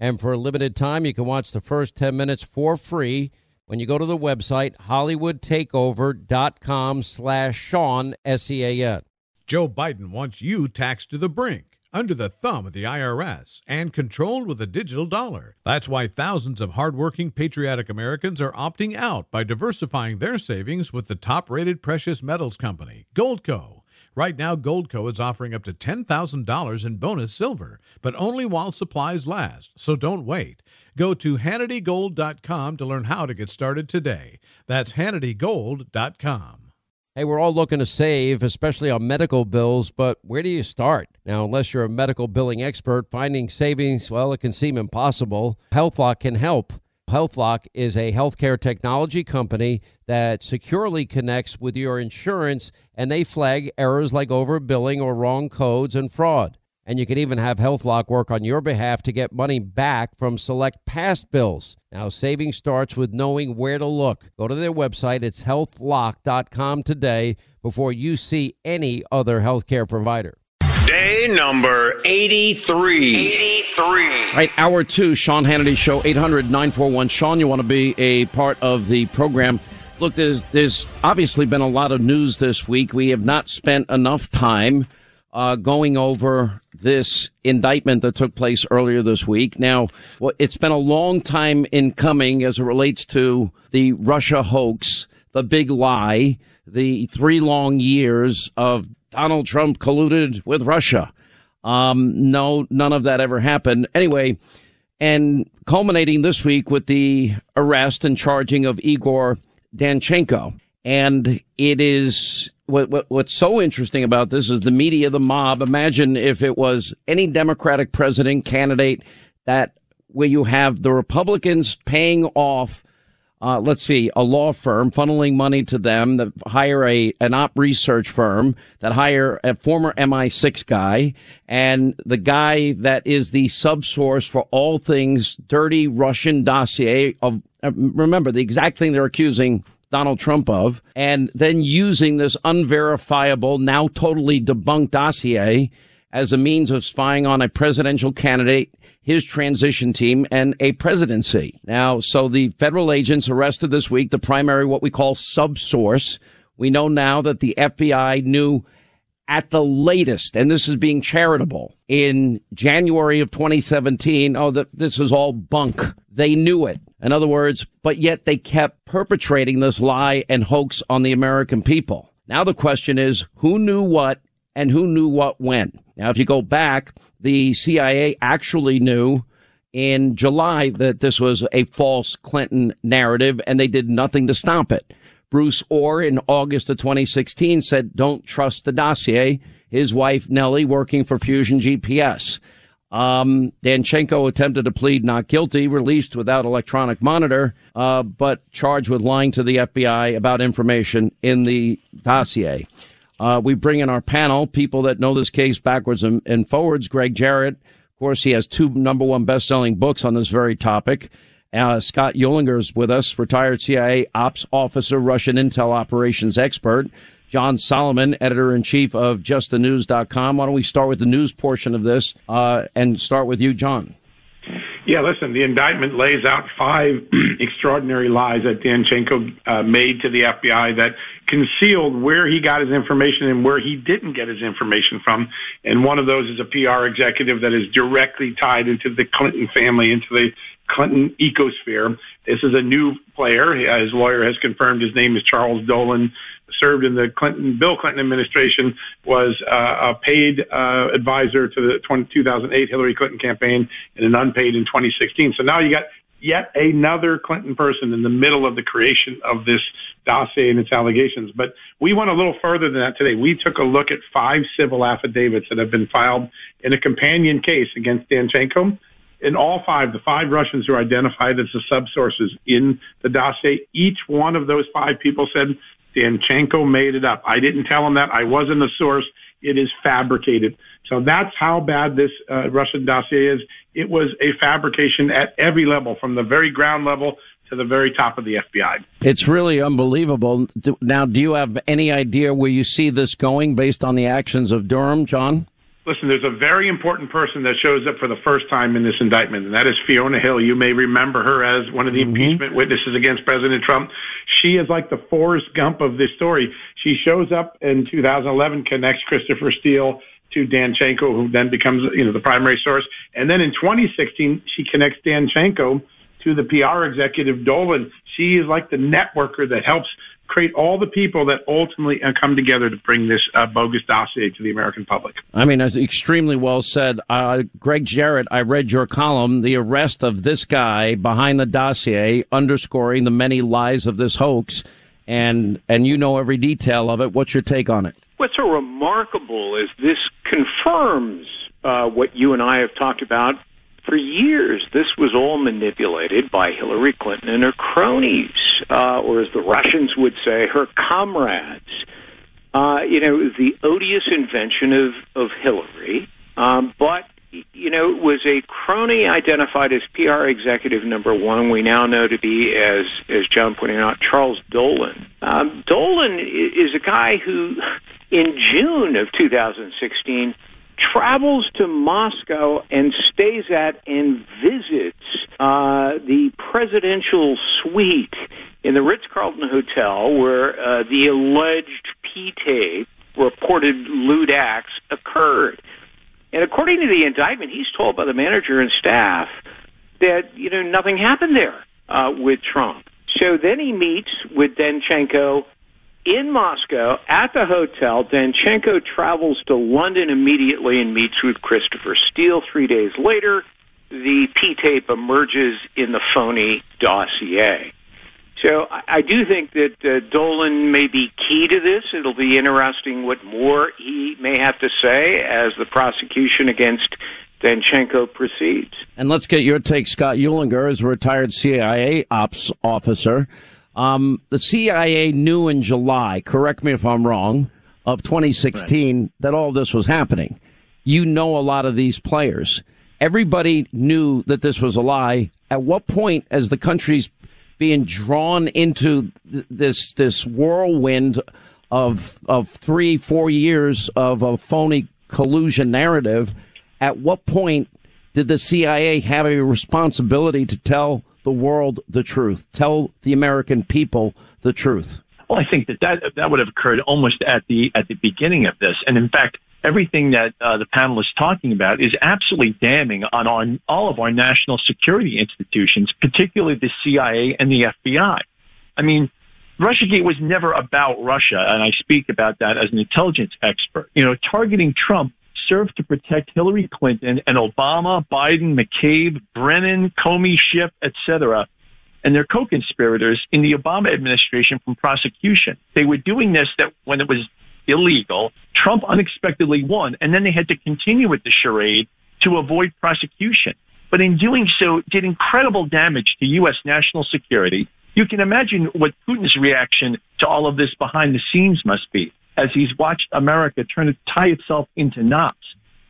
And for a limited time, you can watch the first 10 minutes for free when you go to the website hollywoodtakeover.com slash Sean, S-E-A-N. Joe Biden wants you taxed to the brink under the thumb of the IRS and controlled with a digital dollar. That's why thousands of hardworking, patriotic Americans are opting out by diversifying their savings with the top rated precious metals company, Goldco. Right now, Goldco is offering up to $10,000 in bonus silver, but only while supplies last, so don't wait. Go to HannityGold.com to learn how to get started today. That's HannityGold.com. Hey, we're all looking to save, especially on medical bills, but where do you start? Now, unless you're a medical billing expert, finding savings, well, it can seem impossible. HealthLock can help. HealthLock is a healthcare technology company that securely connects with your insurance and they flag errors like overbilling or wrong codes and fraud. And you can even have HealthLock work on your behalf to get money back from select past bills. Now, saving starts with knowing where to look. Go to their website, it's healthlock.com today before you see any other healthcare provider. Day number 83. 83. Right, hour two, Sean Hannity Show, 800 941. Sean, you want to be a part of the program. Look, there's, there's obviously been a lot of news this week. We have not spent enough time uh, going over this indictment that took place earlier this week. Now, well, it's been a long time in coming as it relates to the Russia hoax, the big lie, the three long years of Donald Trump colluded with Russia. Um, no, none of that ever happened. Anyway, and culminating this week with the arrest and charging of Igor Danchenko. And it is what, what, what's so interesting about this is the media, the mob. Imagine if it was any Democratic president candidate that where you have the Republicans paying off uh, let's see, a law firm funneling money to them that hire a an op research firm that hire a former MI6 guy. And the guy that is the subsource for all things dirty Russian dossier of uh, remember the exact thing they're accusing Donald Trump of, and then using this unverifiable, now totally debunked dossier as a means of spying on a presidential candidate, his transition team, and a presidency. Now, so the federal agents arrested this week the primary, what we call subsource. We know now that the FBI knew at the latest, and this is being charitable, in January of 2017, oh, that this is all bunk. They knew it. In other words, but yet they kept perpetrating this lie and hoax on the American people. Now the question is, who knew what and who knew what when? Now, if you go back, the CIA actually knew in July that this was a false Clinton narrative and they did nothing to stop it. Bruce Ohr in August of 2016 said, don't trust the dossier. His wife, Nellie, working for Fusion GPS. Um, Danchenko attempted to plead not guilty, released without electronic monitor, uh, but charged with lying to the FBI about information in the dossier. Uh, we bring in our panel, people that know this case backwards and, and forwards. Gregg Jarrett, of course, he has two number one best-selling books on this very topic. Uh, Scott is with us, retired CIA ops officer, Russian intel operations expert. John Solomon, editor in chief of justthenews.com. Why don't we start with the news portion of this uh, and start with you, John? Yeah, listen, the indictment lays out five extraordinary lies that Danchenko uh, made to the FBI that concealed where he got his information and where he didn't get his information from. And one of those is a PR executive that is directly tied into the Clinton family, into the Clinton ecosphere. This is a new player. His lawyer has confirmed his name is Charles Dolan served in the Clinton, Bill Clinton administration, was uh, a paid uh, advisor to the 20, 2008 Hillary Clinton campaign and an unpaid in 2016. So now you got yet another Clinton person in the middle of the creation of this dossier and its allegations. But we went a little further than that today. We took a look at five civil affidavits that have been filed in a companion case against Danchenko in all five, the five Russians who are identified as the subsources in the dossier, each one of those five people said Danchenko made it up. I didn't tell him that. I wasn't the source. It is fabricated. So that's how bad this uh, Russian dossier is. It was a fabrication at every level, from the very ground level to the very top of the FBI. It's really unbelievable. Now, do you have any idea where you see this going based on the actions of Durham, John? Listen, there's a very important person that shows up for the first time in this indictment, and that is Fiona Hill. You may remember her as one of the mm-hmm. impeachment witnesses against President Trump. She is like the Forrest Gump of this story. She shows up in 2011, connects Christopher Steele to Danchenko, who then becomes you know the primary source, and then in 2016, she connects Danchenko to the PR executive Dolan. She is like the networker that helps create all the people that ultimately uh, come together to bring this uh, bogus dossier to the American public. I mean, that's extremely well said. Uh, Gregg Jarrett, I read your column, the arrest of this guy behind the dossier, underscoring the many lies of this hoax, and and you know every detail of it. What's your take on it? What's so remarkable is this confirms uh, what you and I have talked about for years, this was all manipulated by Hillary Clinton and her cronies, uh, or as the Russians would say, her comrades. Uh, you know, the odious invention of, of Hillary, um, but you know, was a crony identified as PR executive number one. We now know to be, as as John pointed out, Charles Dolan. Um, Dolan is a guy who, in June of 2016 travels to Moscow and stays at and visits uh, the presidential suite in the Ritz Carlton Hotel where uh, the alleged P tape, reported lewd acts, occurred. And according to the indictment, he's told by the manager and staff that you know nothing happened there uh, with Trump. So then he meets with Danchenko in Moscow at the hotel. Danchenko travels to London immediately and meets with Christopher Steele. Three days later, the P tape emerges in the phony dossier. So I, do think that uh, Dolan may be key to this. It'll be interesting what more he may have to say as the prosecution against Danchenko proceeds. And let's get your take, Scott Uehlinger, as a retired CIA ops officer. Um, the CIA knew in July, correct me if I'm wrong, of 2016 right. that all this was happening. You know a lot of these players. Everybody knew that this was a lie. At what point, as the country's being drawn into this this whirlwind of of three four years of a phony collusion narrative, at what point did the CIA have a responsibility to tell the world the truth. Tell the American people the truth. Well, I think that that, that would have occurred almost at the at the beginning of this, and in fact, everything that uh, the panel is talking about is absolutely damning on, on all of our national security institutions, particularly the CIA and the FBI. I mean, Russiagate was never about Russia, and I speak about that as an intelligence expert. You know, targeting Trump served to protect Hillary Clinton and Obama, Biden, McCabe, Brennan, Comey, Schiff, etc., and their co-conspirators in the Obama administration from prosecution. They were doing this that when it was illegal, Trump unexpectedly won, and then they had to continue with the charade to avoid prosecution. But in doing so, did incredible damage to U.S. national security. You can imagine what Putin's reaction to all of this behind the scenes must be as he's watched America trying to tie itself into knots.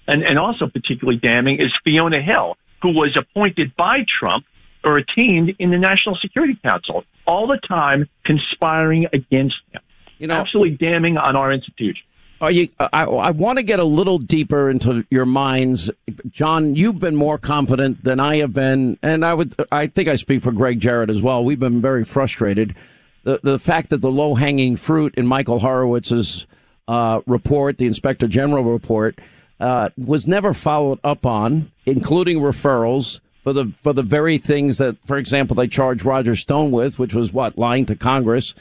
And, and also particularly damning is Fiona Hill, who was appointed by Trump or retained in the National Security Council, all the time conspiring against him. You know, absolutely damning on our institution. Are you? I, I want to get a little deeper into your minds, John. You've been more confident than I have been, and I would. I think I speak for Gregg Jarrett as well. We've been very frustrated the the fact that the low hanging fruit in Michael Horowitz's uh, report, the Inspector General report, uh, was never followed up on, including referrals for the for the very things that, for example, they charged Roger Stone with, which was what lying to Congress,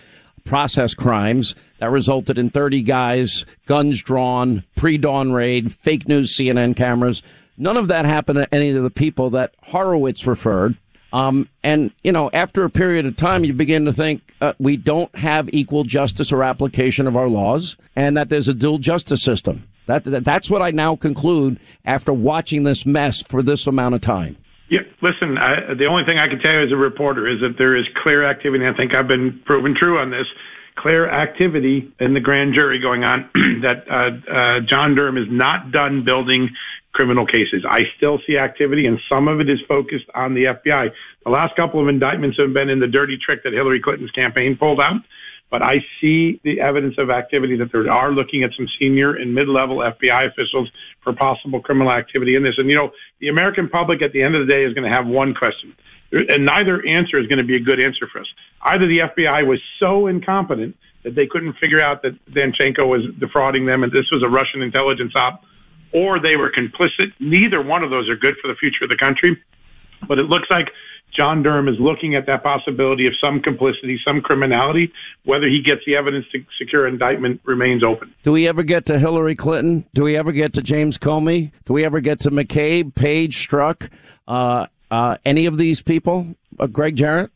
process crimes that resulted in 30 guys, guns drawn, pre-dawn raid, fake news CNN cameras. None of that happened to any of the people that Horowitz referred. Um, and, you know, after a period of time, you begin to think uh, we don't have equal justice or application of our laws and that there's a dual justice system. That, that, that's what I now conclude after watching this mess for this amount of time. Yeah, listen, I, the only thing I can tell you as a reporter is that there is clear activity. I think I've been proven true on this. Clear activity in the grand jury going on that uh, uh, John Durham is not done building criminal cases. I still see activity, and some of it is focused on the FBI. The last couple of indictments have been in the dirty trick that Hillary Clinton's campaign pulled out. But I see the evidence of activity that they are looking at some senior and mid-level FBI officials for possible criminal activity in this. And you know, the American public at the end of the day is going to have one question, and neither answer is going to be a good answer for us. Either the FBI was so incompetent that they couldn't figure out that Danchenko was defrauding them and this was a Russian intelligence op, or they were complicit. Neither one of those are good for the future of the country. But it looks like John Durham is looking at that possibility of some complicity, some criminality. Whether he gets the evidence to secure indictment remains open. Do we ever get to Hillary Clinton? Do we ever get to James Comey? Do we ever get to McCabe, Page, Strzok, uh, uh, any of these people? Uh, Gregg Jarrett?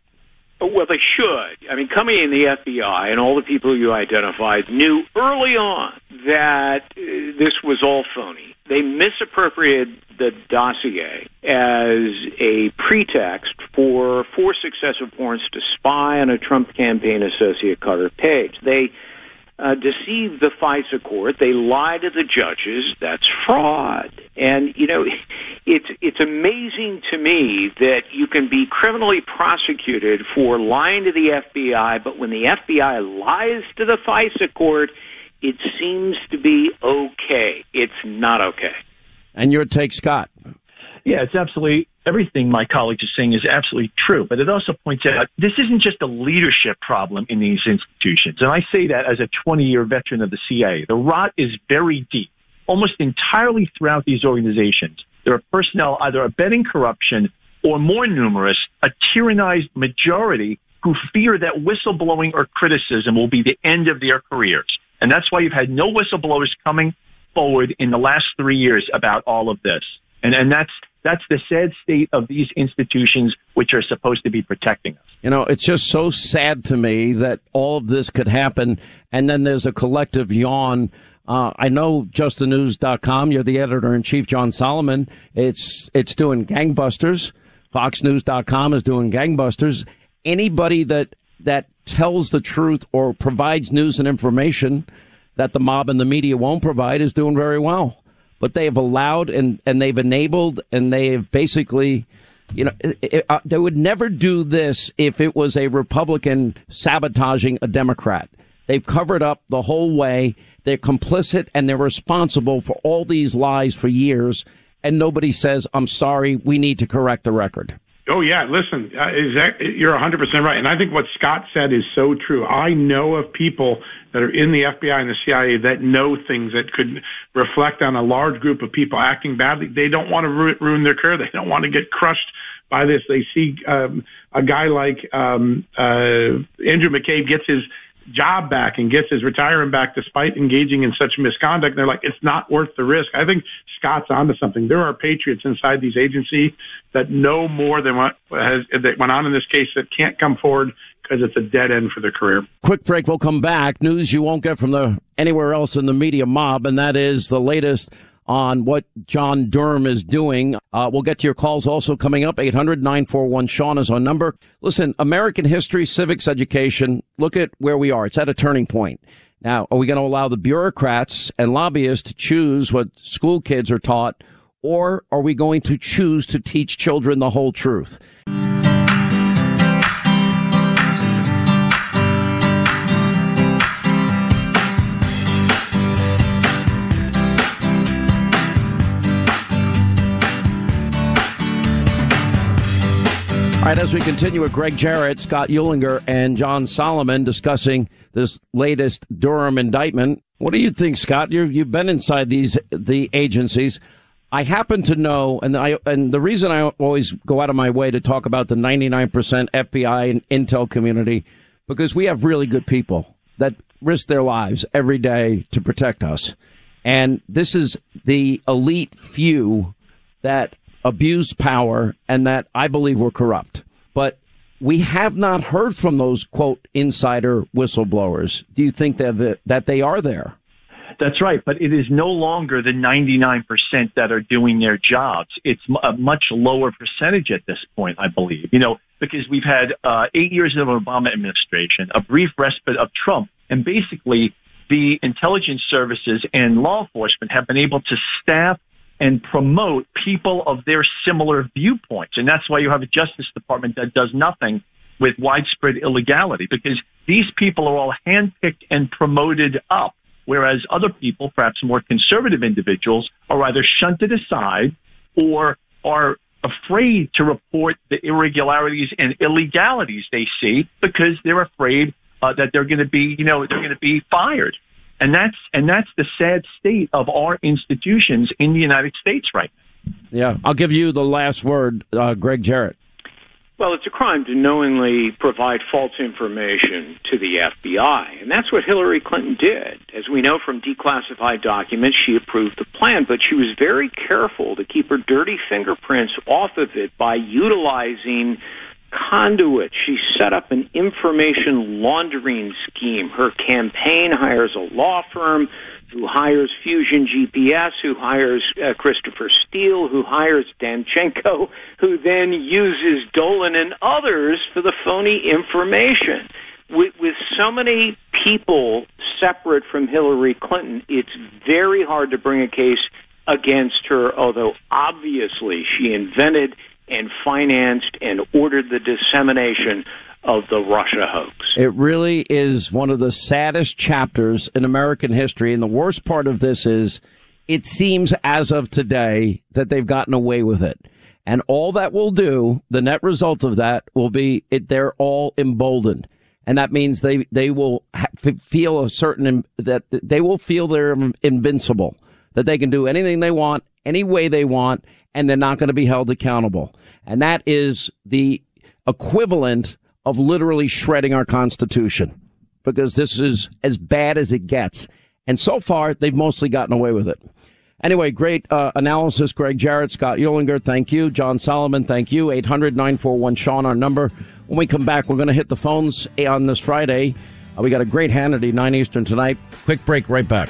Well, they should. I mean, coming in the FBI and all the people you identified knew early on that uh, this was all phony. They misappropriated the dossier as a pretext for four successive warrants to spy on a Trump campaign associate, Carter Page. They uh, deceived the FISA court. They lie to the judges. That's fraud. And you know, it's it's amazing to me that you can be criminally prosecuted for lying to the FBI, but when the FBI lies to the FISA court, it seems to be okay. It's not okay. And your take, Scott. Yeah, it's absolutely everything my colleagues are saying is absolutely true. But it also points out this isn't just a leadership problem in these institutions. And I say that as a 20 year veteran of the CIA. The rot is very deep, almost entirely throughout these organizations. There are personnel either abetting corruption or more numerous, a tyrannized majority who fear that whistleblowing or criticism will be the end of their careers. And that's why you've had no whistleblowers coming forward in the last three years about all of this. And, and that's, that's the sad state of these institutions which are supposed to be protecting us. You know, it's just so sad to me that all of this could happen, and then there's a collective yawn. Uh, I know justthenews.com, you're the editor in chief, John Solomon. It's, it's doing gangbusters. FoxNews.com is doing gangbusters. Anybody that, that tells the truth or provides news and information that the mob and the media won't provide is doing very well but they have allowed and, and they've enabled and they have basically, you know, it, uh, they would never do this if it was a Republican sabotaging a Democrat. They've covered up the whole way. They're complicit and they're responsible for all these lies for years. And nobody says, I'm sorry, we need to correct the record. Oh yeah, listen, uh, exactly, you're 100% right, and I think what Scott said is so true. I know of people that are in the FBI and the CIA that know things that could reflect on a large group of people acting badly. They don't want to ru- ruin their career. They don't want to get crushed by this. They see um, a guy like um, uh, Andrew McCabe gets his job back and gets his retirement back despite engaging in such misconduct. And they're like, it's not worth the risk. I think Scott's onto something. There are patriots inside these agencies that know more than what has that went on in this case that can't come forward because it's a dead end for their career. Quick break. We'll come back. News you won't get from the anywhere else in the media mob, and that is the latest on what John Durham is doing. Uh, we'll get to your calls also coming up. 800 941 Sean is our number. Listen, American history, civics education, look at where we are. It's at a turning point. Now, are we going to allow the bureaucrats and lobbyists to choose what school kids are taught, or are we going to choose to teach children the whole truth? All right, as we continue with Gregg Jarrett, Scott Uehlinger, and John Solomon discussing this latest Durham indictment. What do you think, Scott? you have been inside these the agencies. I happen to know, and I and the reason I always go out of my way to talk about the 99% FBI and intel community because we have really good people that risk their lives every day to protect us. And this is the elite few that abused power and that I believe were corrupt. But we have not heard from those quote insider whistleblowers. Do you think that that they are there? That's right, but it is no longer the 99% that are doing their jobs. It's a much lower percentage at this point, I believe. You know, because we've had uh, eight years of Obama administration, a brief respite of Trump, and basically the intelligence services and law enforcement have been able to staff and promote people of their similar viewpoints. And that's why you have a Justice Department that does nothing with widespread illegality because these people are all handpicked and promoted up, whereas other people, perhaps more conservative individuals, are either shunted aside or are afraid to report the irregularities and illegalities they see because they're afraid uh, that they're going to be, you know, they're going to be fired. And that's and that's the sad state of our institutions in the United States right now. Yeah, I'll give you the last word, uh, Gregg Jarrett. Well, it's a crime to knowingly provide false information to the FBI. And that's what Hillary Clinton did. As we know from declassified documents, she approved the plan, but she was very careful to keep her dirty fingerprints off of it by utilizing conduit. She set up an information laundering scheme. Her campaign hires a law firm who hires Fusion GPS, who hires uh, Christopher Steele, who hires Danchenko, who then uses Dolan and others for the phony information. With, with so many people separate from Hillary Clinton, it's very hard to bring a case against her, although obviously she invented and financed and ordered the dissemination of the Russia hoax. It really is one of the saddest chapters in American history. And the worst part of this is it seems as of today that they've gotten away with it. And all that will do, the net result of that will be it, they're all emboldened. And that means they, they will ha- feel a certain, that they will feel they're invincible, that they can do anything they want, any way they want, and they're not going to be held accountable. And that is the equivalent of literally shredding our Constitution because this is as bad as it gets. And so far, they've mostly gotten away with it. Anyway, great uh, analysis, Gregg Jarrett, Scott Uehlinger, thank you. John Solomon, thank you. 800 941 Sean, our number. When we come back, we're going to hit the phones on this Friday. Uh, we got a great Hannity, 9 Eastern tonight. Quick break, right back.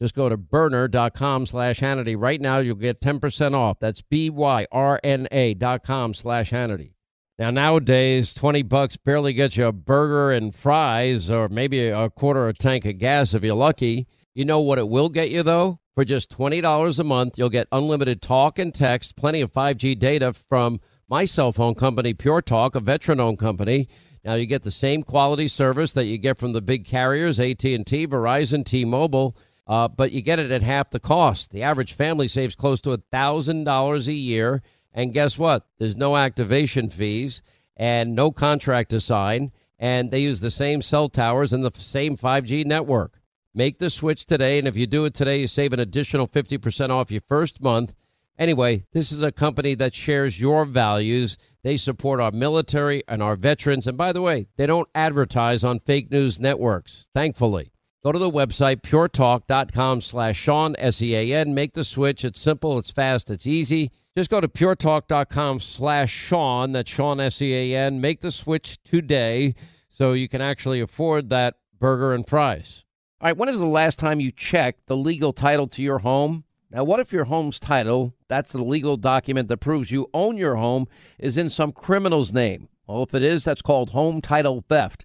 Just go to byrna.com slash Hannity. Right now, you'll get 10% off. That's B-Y-R-N-A dot com slash Hannity. Now, nowadays, 20 bucks barely gets you a burger and fries or maybe a quarter of a tank of gas if you're lucky. You know what it will get you, though? For just $20 a month, you'll get unlimited talk and text, plenty of 5G data from my cell phone company, Pure Talk, a veteran-owned company. Now, you get the same quality service that you get from the big carriers, AT&T, Verizon, T-Mobile – uh, but you get it at half the cost. The average family saves close to $1,000 a year. And guess what? There's no activation fees and no contract to sign. And they use the same cell towers and the same 5G network. Make the switch today. And if you do it today, you save an additional 50% off your first month. Anyway, this is a company that shares your values. They support our military and our veterans. And by the way, they don't advertise on fake news networks, thankfully. Go to the website, puretalk.com slash Sean, S-E-A-N. Make the switch. It's simple, it's fast, it's easy. Just go to puretalk.com slash Sean, that's Sean, S-E-A-N. Make the switch today so you can actually afford that burger and fries. All right, when is the last time you checked the legal title to your home? Now, what if your home's title, that's the legal document that proves you own your home, is in some criminal's name? Well, if it is, that's called home title theft.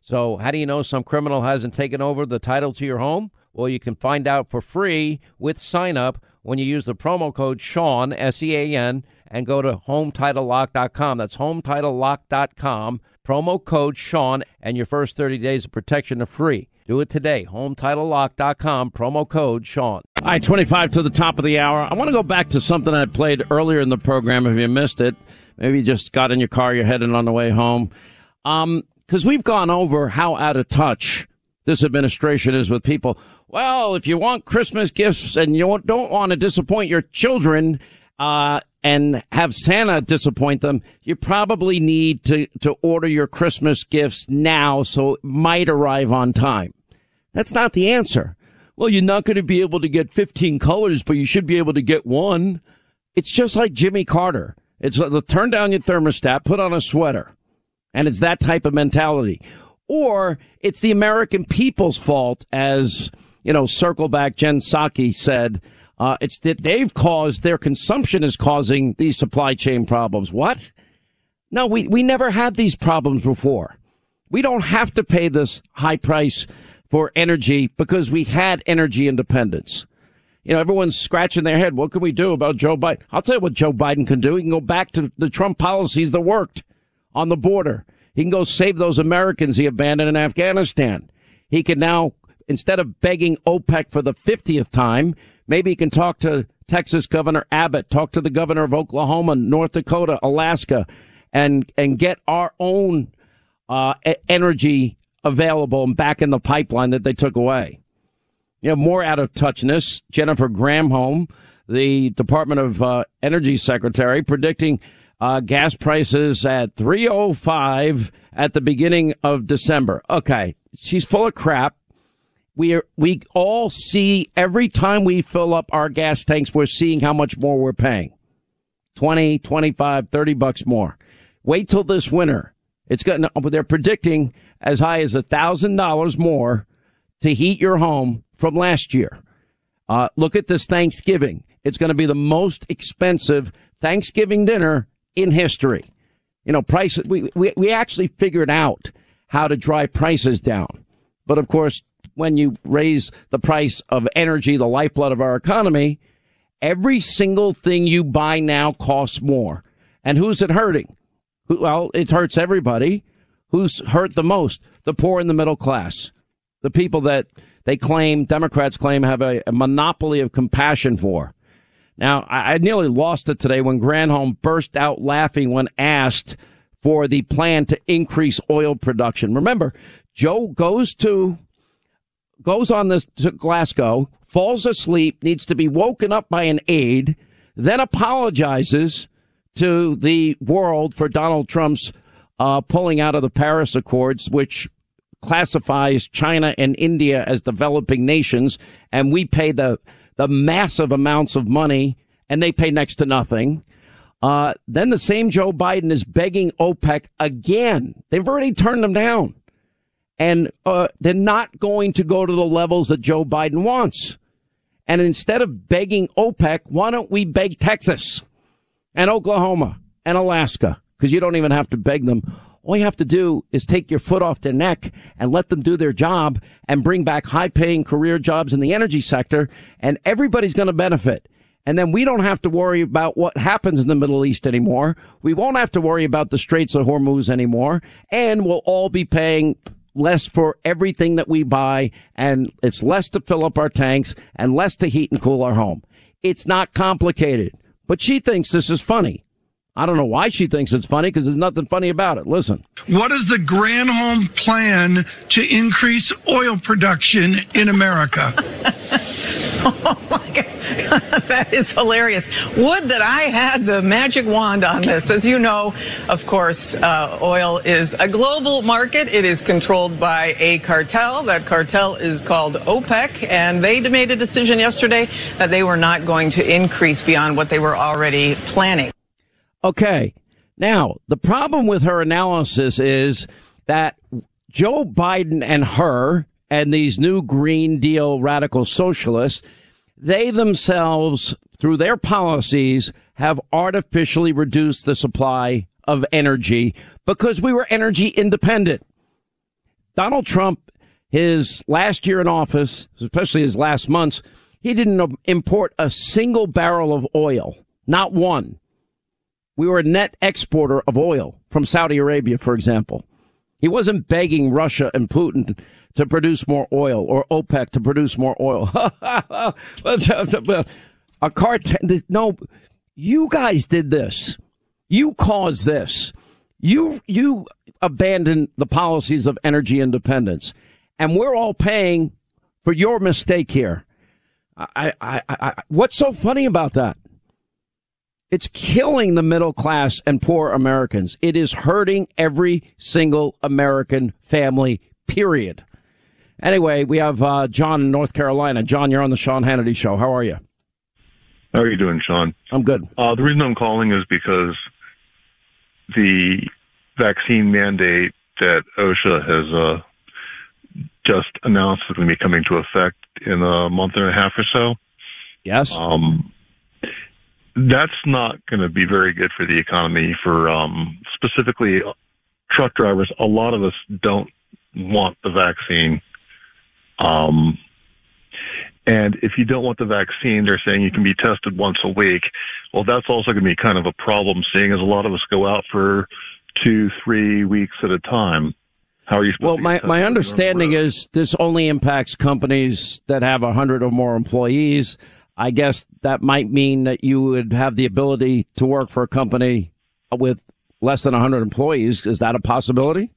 So, how do you know some criminal hasn't taken over the title to your home? Well, you can find out for free with sign up when you use the promo code Sean, S E A N, and go to HometitleLock.com. That's HometitleLock.com. Promo code Sean, and your first 30 days of protection are free. Do it today. HometitleLock.com. Promo code Sean. All right, 25 to the top of the hour. I want to go back to something I played earlier in the program. If you missed it, maybe you just got in your car, you're heading on the way home. Um, because we've gone over how out of touch this administration is with people. Well, if you want Christmas gifts and you don't want to disappoint your children, uh, and have Santa disappoint them, you probably need to, to order your Christmas gifts now so it might arrive on time. That's not the answer. Well, you're not going to be able to get 15 colors, but you should be able to get one. It's just like Jimmy Carter. It's like, turn down your thermostat, put on a sweater. And it's that type of mentality. Or it's the American people's fault, as, you know, circle back Jen Psaki said. Uh, it's that they've caused their consumption is causing these supply chain problems. What? No, we, we never had these problems before. We don't have to pay this high price for energy because we had energy independence. You know, everyone's scratching their head. What can we do about Joe Biden? I'll tell you what Joe Biden can do. He can go back to the Trump policies that worked on the border. He can go save those Americans he abandoned in Afghanistan. He can now, instead of begging OPEC for the 50th time, maybe he can talk to Texas Governor Abbott, talk to the governor of Oklahoma, North Dakota, Alaska, and, and get our own, uh, energy available and back in the pipeline that they took away. You know, more out of touchness. Jennifer Granholm, the Department of uh, Energy Secretary, predicting uh, gas prices at 305 at the beginning of December. Okay. She's full of crap. We are, we all see every time we fill up our gas tanks, we're seeing how much more we're paying. 20, 25, 30 bucks more. Wait till this winter. It's going they're predicting as high as a thousand dollars more to heat your home from last year. Uh, look at this Thanksgiving. It's going to be the most expensive Thanksgiving dinner in history. You know, prices, we, we, we actually figured out how to drive prices down. But of course, when you raise the price of energy, the lifeblood of our economy, every single thing you buy now costs more. And who's it hurting? Well, it hurts everybody. Who's hurt the most? The poor and the middle class. The people that they claim, Democrats claim, have a, a monopoly of compassion for. Now, I, nearly lost it today when Granholm burst out laughing when asked for the plan to increase oil production. Remember, Joe goes to goes on this to Glasgow, falls asleep, needs to be woken up by an aide, then apologizes to the world for Donald Trump's uh, pulling out of the Paris Accords, which classifies China and India as developing nations, and we pay the the massive amounts of money and they pay next to nothing. Uh, then the same Joe Biden is begging OPEC again. They've already turned them down. And uh, they're not going to go to the levels that Joe Biden wants. And instead of begging OPEC, why don't we beg Texas and Oklahoma and Alaska? Because you don't even have to beg them. All you have to do is take your foot off their neck and let them do their job and bring back high paying career jobs in the energy sector. And everybody's going to benefit. And then we don't have to worry about what happens in the Middle East anymore. We won't have to worry about the Straits of Hormuz anymore. And we'll all be paying less for everything that we buy. And it's less to fill up our tanks and less to heat and cool our home. It's not complicated, but she thinks this is funny. I don't know why she thinks it's funny because there's nothing funny about it. Listen. What is the Granholm plan to increase oil production in America? Oh my God. that is hilarious. Would that I had the magic wand on this. As you know, of course, uh, oil is a global market. It is controlled by a cartel. That cartel is called OPEC, and they made a decision yesterday that they were not going to increase beyond what they were already planning. Okay. Now, the problem with her analysis is that Joe Biden and her and these new Green Deal radical socialists, they themselves, through their policies, have artificially reduced the supply of energy because we were energy independent. Donald Trump, his last year in office, especially his last months, he didn't import a single barrel of oil, not one. We were a net exporter of oil from Saudi Arabia, for example. He wasn't begging Russia and Putin to produce more oil or OPEC to produce more oil. a cartel. No, you guys did this. You caused this. You, you abandoned the policies of energy independence and we're all paying for your mistake here. I, I, I, what's so funny about that? It's killing the middle class and poor Americans. It is hurting every single American family, period. Anyway, we have uh, John in North Carolina. John, you're on the Sean Hannity Show. How are you? How are you doing, Sean? I'm good. Uh, the reason I'm calling is because the vaccine mandate that OSHA has uh, just announced is going to be coming to effect in a month and a half or so. Yes. Um, that's not going to be very good for the economy for um, specifically truck drivers. A lot of us don't want the vaccine. Um, and if you don't want the vaccine, they're saying you can be tested once a week. Well, that's also going to be kind of a problem, seeing as a lot of us go out for two, three weeks at a time. How are you? well, my my understanding is this only impacts companies that have a hundred or more employees. I guess that might mean that you would have the ability to work for a company with less than 100 employees. Is that a possibility?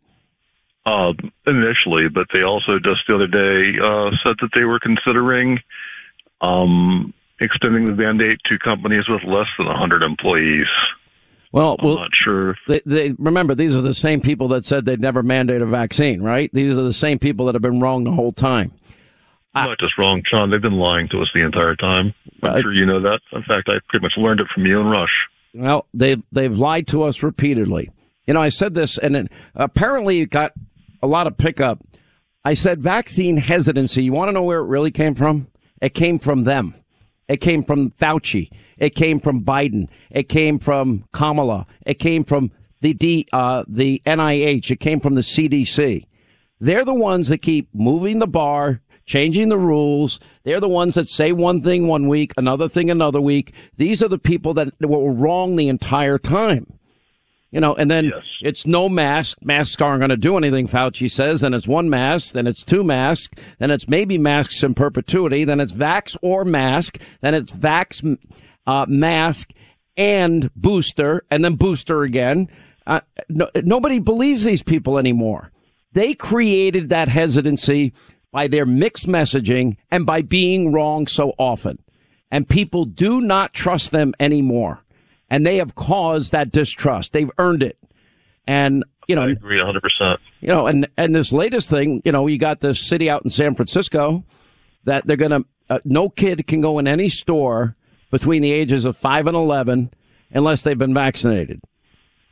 Uh, initially, but they also just the other day uh, said that they were considering um, extending the mandate to companies with less than 100 employees. Well, I'm well, not sure. They, they, remember these are the same people that said they'd never mandate a vaccine, right? These are the same people that have been wrong the whole time. I'm not just wrong, Sean. They've been lying to us the entire time. I'm sure you know that. In fact, I pretty much learned it from you and Rush. Well, they've they've lied to us repeatedly. You know, I said this, and it, apparently it got a lot of pickup. I said vaccine hesitancy. You want to know where it really came from? It came from them. It came from Fauci. It came from Biden. It came from Kamala. It came from the D, uh, the NIH. It came from the CDC. They're the ones that keep moving the bar, changing the rules. They're the ones that say one thing one week, another thing another week. These are the people that were wrong the entire time. You know, and then yes. it's no mask. Masks aren't going to do anything, Fauci says. Then it's one mask. Then it's two masks. Then it's maybe masks in perpetuity. Then it's vax or mask. Then it's vax, uh, mask and booster and then booster again. Uh, no, nobody believes these people anymore. They created that hesitancy by their mixed messaging and by being wrong so often. And people do not trust them anymore. And they have caused that distrust. They've earned it. And, you know, I agree 100%. You know, and, and this latest thing, you know, you got this city out in San Francisco that they're going to, uh, no kid can go in any store between the ages of 5 and 11 unless they've been vaccinated.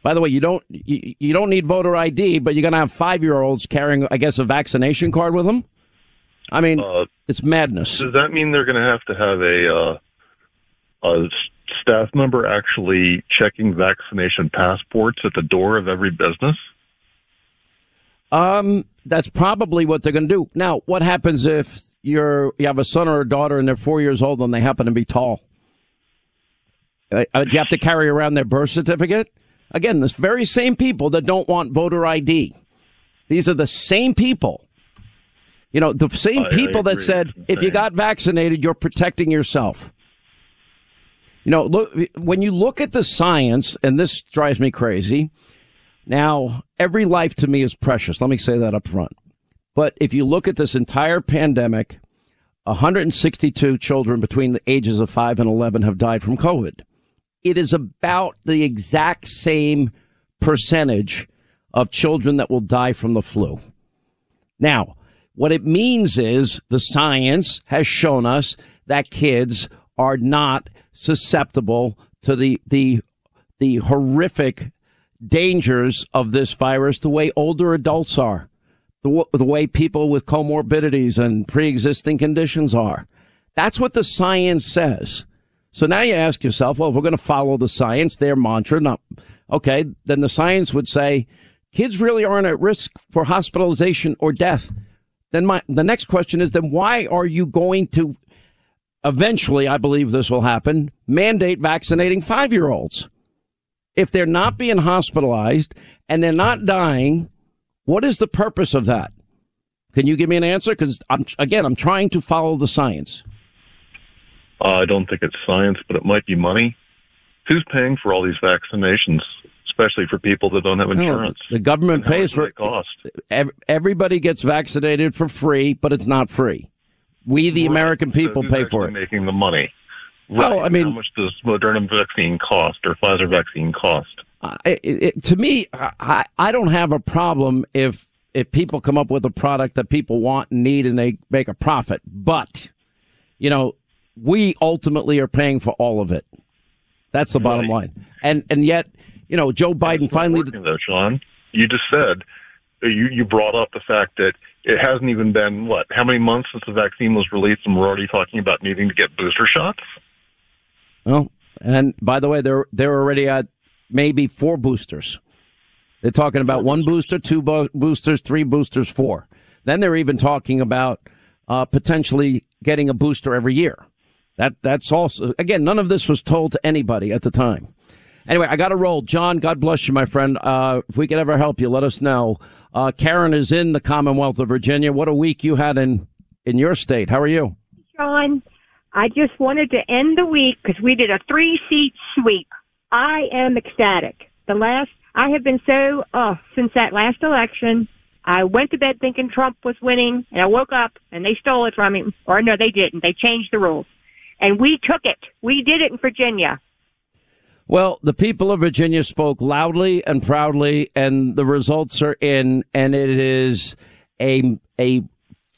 By the way, you don't you, you don't need voter ID, but you're going to have five year olds carrying, I guess, a vaccination card with them. I mean, uh, it's madness. Does that mean they're going to have to have a uh, a staff member actually checking vaccination passports at the door of every business? Um, that's probably what they're going to do. Now, what happens if you're you have a son or a daughter and they're four years old and they happen to be tall? Uh, do you have to carry around their birth certificate? Again, this very same people that don't want voter ID. These are the same people. You know, the same I- I people that said if you got vaccinated, you're protecting yourself. You know, look when you look at the science, and this drives me crazy. Now, every life to me is precious. Let me say that up front. But if you look at this entire pandemic, 162 children between the ages of 5 and 11 have died from COVID. It is about the exact same percentage of children that will die from the flu. Now, what it means is the science has shown us that kids are not susceptible to the, the, the horrific dangers of this virus the way older adults are the, the way people with comorbidities and pre-existing conditions are. That's what the science says. So now you ask yourself, well, if we're going to follow the science, their mantra, not, okay, then the science would say kids really aren't at risk for hospitalization or death. Then my, the next question is, then why are you going to eventually, I believe this will happen, mandate vaccinating five year olds? If they're not being hospitalized and they're not dying, what is the purpose of that? Can you give me an answer? Because I'm again, I'm trying to follow the science. Uh, I don't think it's science, but it might be money. Who's paying for all these vaccinations, especially for people that don't have insurance? No, the government pays for it. Cost? Everybody gets vaccinated for free, but it's not free. We, the right. American people, so pay for it. Making the money. Right. Well, I mean, how much does Moderna vaccine cost or Pfizer vaccine cost? Uh, it, it, to me, I, I don't have a problem if if people come up with a product that people want and need and they make a profit. But, you know, we ultimately are paying for all of it. That's the right. bottom line. And and yet, you know, Joe Biden finally. Working, though, Sean, you just said uh, you you brought up the fact that it hasn't even been what how many months since the vaccine was released, and we're already talking about needing to get booster shots. Well, and by the way, they're they're already at maybe four boosters. They're talking about one booster, two bo- boosters, three boosters, four. Then they're even talking about uh, potentially getting a booster every year. That that's also again, none of this was told to anybody at the time. Anyway, I got to roll. John, God bless you, my friend. Uh, if we could ever help you, let us know. Uh, Karen is in the Commonwealth of Virginia. What a week you had in in your state. How are you, Sean? I just wanted to end the week because we did a three seat sweep I am ecstatic. The last, I have been so, oh, since that last election, I went to bed thinking Trump was winning, and I woke up and they stole it from him. Or no, they didn't. They changed the rules. And we took it. We did it in Virginia. Well, the people of Virginia spoke loudly and proudly, and the results are in, and it is a, a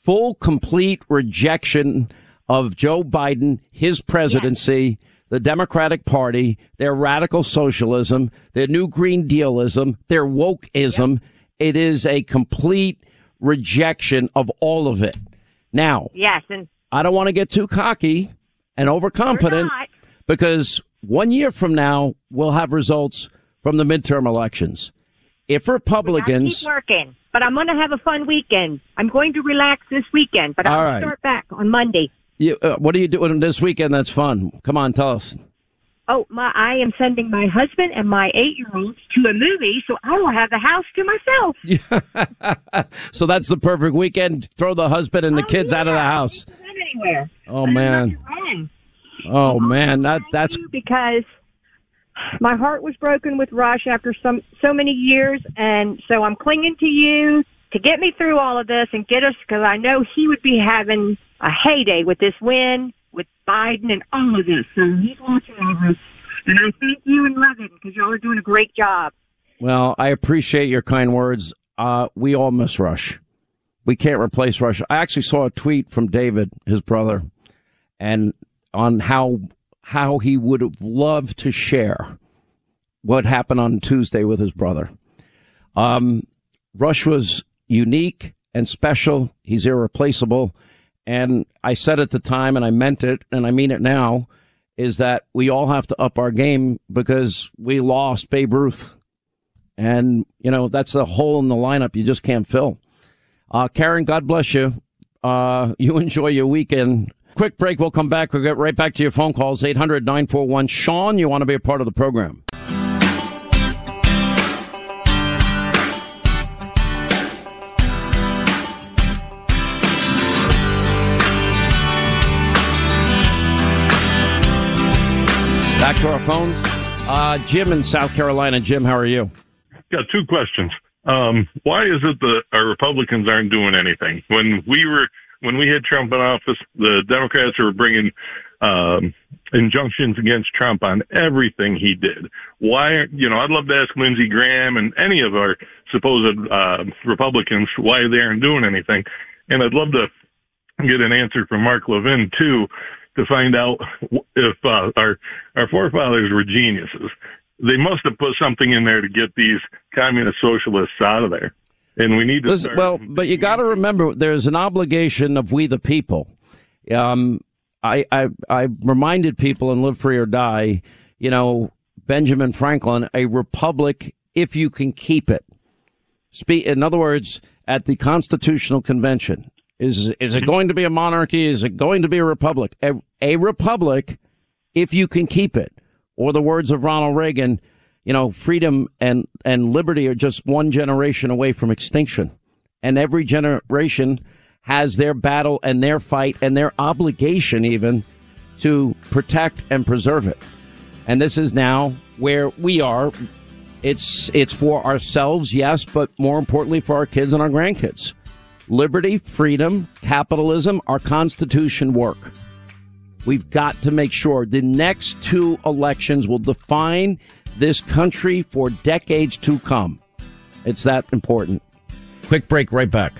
full, complete rejection of Joe Biden, his presidency. Yes the Democratic Party, their radical socialism, their new Green Dealism, their wokeism. Yep. It is a complete rejection of all of it. Now, yes, and I don't want to get too cocky and overconfident because one year from now we'll have results from the midterm elections. If Republicans keep working, but I'm going to have a fun weekend. I'm going to relax this weekend, but I'll right. start back on Monday. You, uh, what are you doing this weekend? That's fun. Come on, tell us. Oh, my! I am sending my husband and my eight-year-old to a movie, so I will have the house to myself. so that's the perfect weekend. Throw the husband and the oh, kids yeah. out of the house. Anywhere. Oh man. Oh man, that that's because my heart was broken with Rush after some so many years, and so I'm clinging to you to get me through all of this and get us because I know he would be having a heyday with this win, with Biden and all of this. So he's watching over us, And I thank you and love him because y'all are doing a great job. Well, I appreciate your kind words. Uh, we all miss Rush. We can't replace Rush. I actually saw a tweet from David, his brother, and on how how he would have loved to share what happened on Tuesday with his brother. Um, Rush was unique and special. He's irreplaceable. And I said at the time, and I meant it, and I mean it now, is that we all have to up our game because we lost Babe Ruth. And, you know, that's a hole in the lineup you just can't fill. Uh, Karen, God bless you. Uh, you enjoy your weekend. Quick break. We'll come back. We'll get right back to your phone calls. 800 941 Sean, you want to be a part of the program. Back to our phones. Uh, Jim in South Carolina. Jim, how are you? Got two questions. Um, why is it that our Republicans aren't doing anything when we were when we had Trump in office, the Democrats were bringing um, injunctions against Trump on everything he did. Why, you know, I'd love to ask Lindsey Graham and any of our supposed uh, Republicans why they aren't doing anything. And I'd love to get an answer from Mark Levin, too, to find out if uh, our, our forefathers were geniuses. They must have put something in there to get these communist socialists out of there. And we need to. Listen, well, but you got to remember there's an obligation of we the people. Um, I, I, I reminded people in Live Free or Die, you know, Benjamin Franklin, a republic if you can keep it. Speak, in other words, at the Constitutional Convention, is is it going to be a monarchy? Is it going to be a republic? A, a republic if you can keep it. Or the words of Ronald Reagan, you know, freedom and, and liberty are just one generation away from extinction. And every generation has their battle and their fight and their obligation even to protect and preserve it. And this is now where we are. It's, it's for ourselves, yes, but more importantly for our kids and our grandkids. Liberty, freedom, capitalism, our constitution work. We've got to make sure the next two elections will define this country for decades to come. It's that important. Quick break, right back.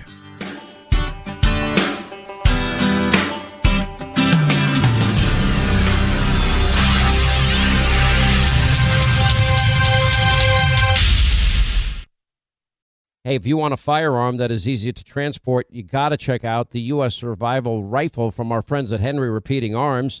Hey, if you want a firearm that is easy to transport, you got to check out the U.S. Survival Rifle from our friends at Henry Repeating Arms.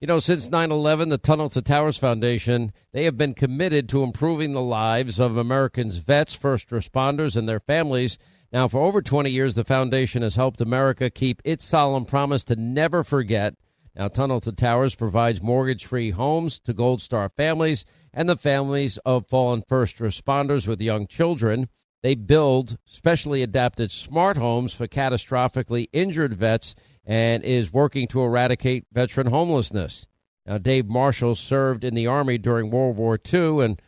You know, since 9 11, the Tunnel to Towers Foundation, they have been committed to improving the lives of Americans' vets, first responders, and their families. Now, for over 20 years, the foundation has helped America keep its solemn promise to never forget. Now, Tunnel to Towers provides mortgage free homes to Gold Star families and the families of fallen first responders with young children. They build specially adapted smart homes for catastrophically injured vets and is working to eradicate veteran homelessness. Now, Dave Marshall served in the Army during World War II and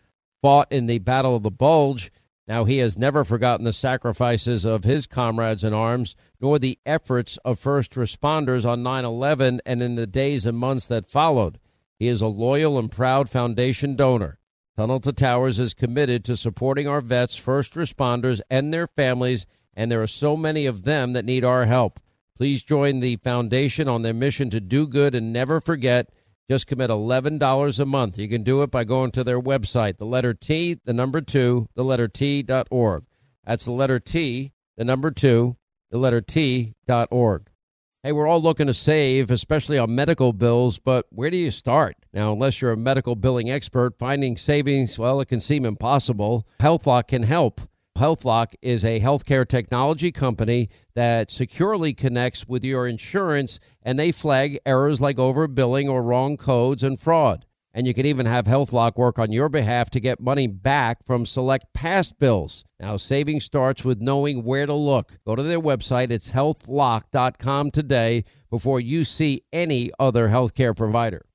fought in the Battle of the Bulge. Now, he has never forgotten the sacrifices of his comrades in arms, nor the efforts of first responders on 9 11 and in the days and months that followed. He is a loyal and proud foundation donor. Tunnel to Towers is committed to supporting our vets, first responders, and their families, and there are so many of them that need our help. Please join the foundation on their mission to do good and never forget. Just commit $11 a month. You can do it by going to their website, the letter T, the number two, the letter T dot org. That's the letter T, the number two, the letter T dot org. Hey, we're all looking to save, especially on medical bills, but where do you start? Now, unless you're a medical billing expert, finding savings, well, it can seem impossible. HealthLock can help. HealthLock is a healthcare technology company that securely connects with your insurance and they flag errors like overbilling or wrong codes and fraud. And you can even have HealthLock work on your behalf to get money back from select past bills. Now, saving starts with knowing where to look. Go to their website, it's healthlock.com today before you see any other healthcare provider.